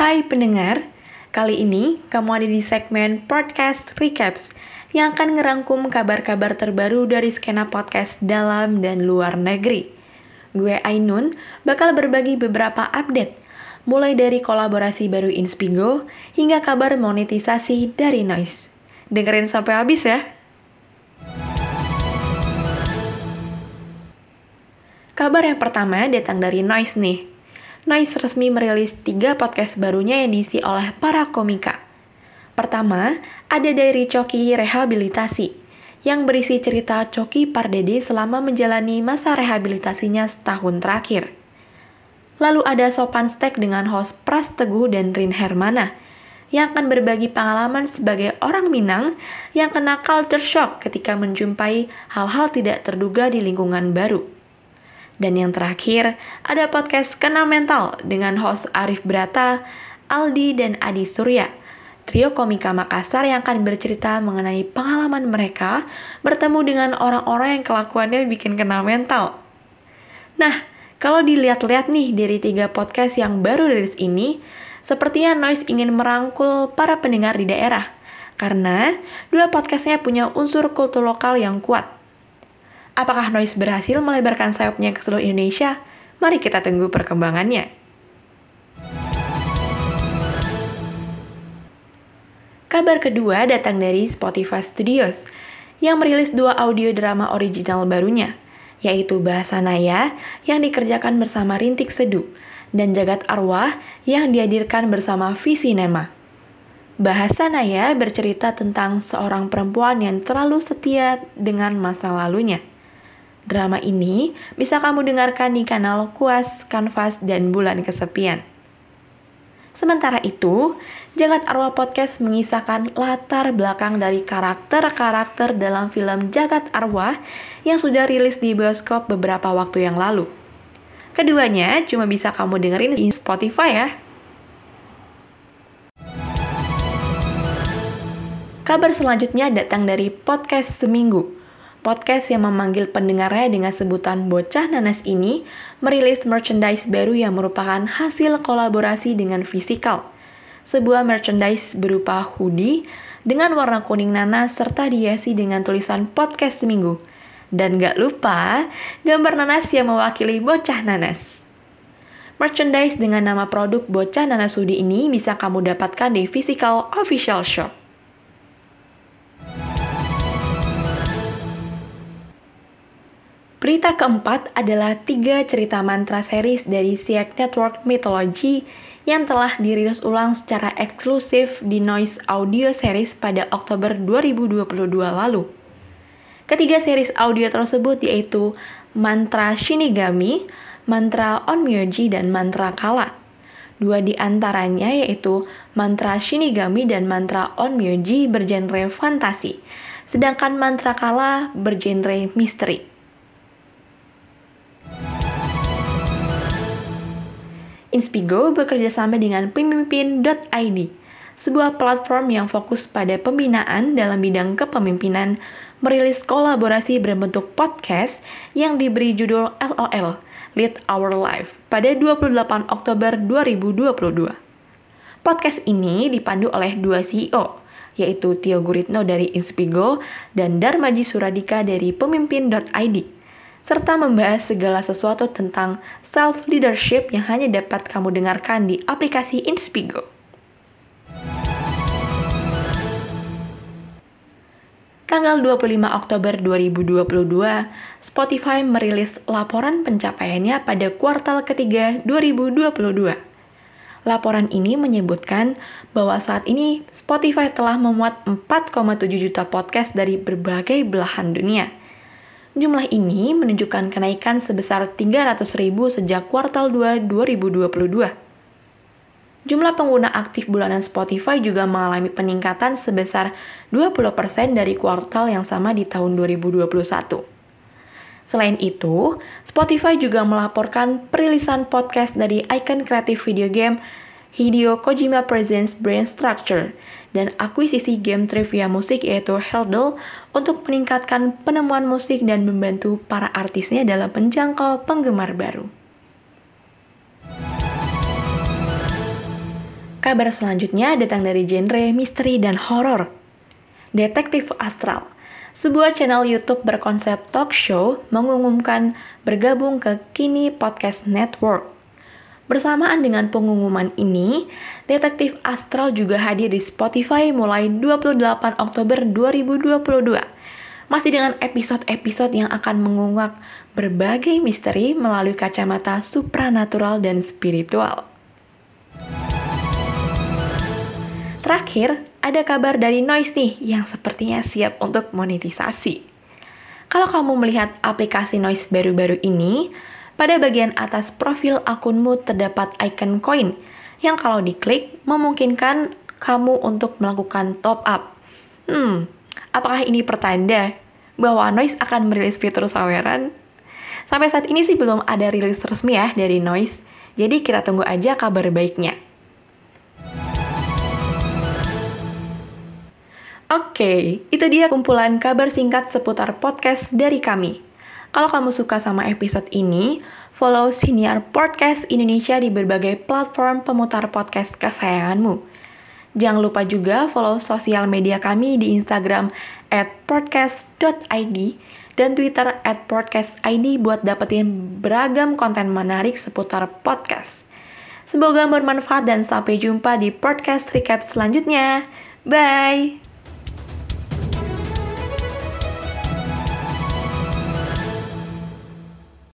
Hai pendengar, kali ini kamu ada di segmen Podcast Recaps yang akan ngerangkum kabar-kabar terbaru dari skena podcast dalam dan luar negeri. Gue Ainun bakal berbagi beberapa update, mulai dari kolaborasi baru Inspigo hingga kabar monetisasi dari Noise. Dengerin sampai habis ya. Kabar yang pertama datang dari Noise nih. Noise resmi merilis tiga podcast barunya yang diisi oleh para komika. Pertama, ada dari Coki Rehabilitasi, yang berisi cerita Coki Pardede selama menjalani masa rehabilitasinya setahun terakhir. Lalu ada Sopan Stek dengan host Pras Teguh dan Rin Hermana, yang akan berbagi pengalaman sebagai orang Minang yang kena culture shock ketika menjumpai hal-hal tidak terduga di lingkungan baru. Dan yang terakhir, ada podcast Kena Mental dengan host Arif Brata, Aldi, dan Adi Surya. Trio komika Makassar yang akan bercerita mengenai pengalaman mereka bertemu dengan orang-orang yang kelakuannya bikin kena mental. Nah, kalau dilihat-lihat nih dari tiga podcast yang baru rilis ini, sepertinya Noise ingin merangkul para pendengar di daerah. Karena dua podcastnya punya unsur kultur lokal yang kuat Apakah Noise berhasil melebarkan sayapnya ke seluruh Indonesia? Mari kita tunggu perkembangannya. Kabar kedua datang dari Spotify Studios yang merilis dua audio drama original barunya, yaitu Bahasa Naya yang dikerjakan bersama Rintik Seduh dan Jagat Arwah yang dihadirkan bersama Visinema. Bahasa Naya bercerita tentang seorang perempuan yang terlalu setia dengan masa lalunya. Drama ini bisa kamu dengarkan di kanal Kuas, Kanvas, dan Bulan Kesepian. Sementara itu, Jagat Arwah Podcast mengisahkan latar belakang dari karakter-karakter dalam film Jagat Arwah yang sudah rilis di bioskop beberapa waktu yang lalu. Keduanya cuma bisa kamu dengerin di Spotify ya. Kabar selanjutnya datang dari podcast Seminggu. Podcast yang memanggil pendengarnya dengan sebutan Bocah Nanas ini merilis merchandise baru yang merupakan hasil kolaborasi dengan Physical. Sebuah merchandise berupa hoodie dengan warna kuning nanas serta dihiasi dengan tulisan podcast seminggu. Dan gak lupa, gambar nanas yang mewakili bocah nanas. Merchandise dengan nama produk bocah nanas hoodie ini bisa kamu dapatkan di Physical Official Shop. Berita keempat adalah tiga cerita mantra series dari Siak Network Mythology yang telah dirilis ulang secara eksklusif di Noise Audio Series pada Oktober 2022 lalu. Ketiga series audio tersebut yaitu Mantra Shinigami, Mantra Onmyoji, dan Mantra Kala. Dua di antaranya yaitu Mantra Shinigami dan Mantra Onmyoji bergenre fantasi, sedangkan Mantra Kala bergenre misteri. Inspigo bekerja sama dengan pemimpin.id, sebuah platform yang fokus pada pembinaan dalam bidang kepemimpinan, merilis kolaborasi berbentuk podcast yang diberi judul LOL, Lead Our Life, pada 28 Oktober 2022. Podcast ini dipandu oleh dua CEO, yaitu Tio Guritno dari Inspigo dan Darmaji Suradika dari pemimpin.id serta membahas segala sesuatu tentang self-leadership yang hanya dapat kamu dengarkan di aplikasi Inspigo. Tanggal 25 Oktober 2022, Spotify merilis laporan pencapaiannya pada kuartal ketiga 2022. Laporan ini menyebutkan bahwa saat ini Spotify telah memuat 4,7 juta podcast dari berbagai belahan dunia – Jumlah ini menunjukkan kenaikan sebesar 300 ribu sejak kuartal 2 2022. Jumlah pengguna aktif bulanan Spotify juga mengalami peningkatan sebesar 20% dari kuartal yang sama di tahun 2021. Selain itu, Spotify juga melaporkan perilisan podcast dari ikon kreatif video game Hideo Kojima Presents Brain Structure dan akuisisi game trivia musik yaitu Hurdle untuk meningkatkan penemuan musik dan membantu para artisnya dalam menjangkau penggemar baru. Kabar selanjutnya datang dari genre misteri dan horor. Detektif Astral, sebuah channel YouTube berkonsep talk show mengumumkan bergabung ke Kini Podcast Network. Bersamaan dengan pengumuman ini, Detektif Astral juga hadir di Spotify mulai 28 Oktober 2022. Masih dengan episode-episode yang akan mengungkap berbagai misteri melalui kacamata supranatural dan spiritual. Terakhir, ada kabar dari Noise nih yang sepertinya siap untuk monetisasi. Kalau kamu melihat aplikasi Noise baru-baru ini, pada bagian atas profil akunmu terdapat icon koin yang kalau diklik memungkinkan kamu untuk melakukan top up. Hmm, apakah ini pertanda bahwa Noise akan merilis fitur saweran? Sampai saat ini sih belum ada rilis resmi ya dari Noise, jadi kita tunggu aja kabar baiknya. Oke, itu dia kumpulan kabar singkat seputar podcast dari kami. Kalau kamu suka sama episode ini, follow Senior Podcast Indonesia di berbagai platform pemutar podcast kesayanganmu. Jangan lupa juga follow sosial media kami di Instagram podcast.id dan Twitter podcastid buat dapetin beragam konten menarik seputar podcast. Semoga bermanfaat dan sampai jumpa di podcast recap selanjutnya. Bye!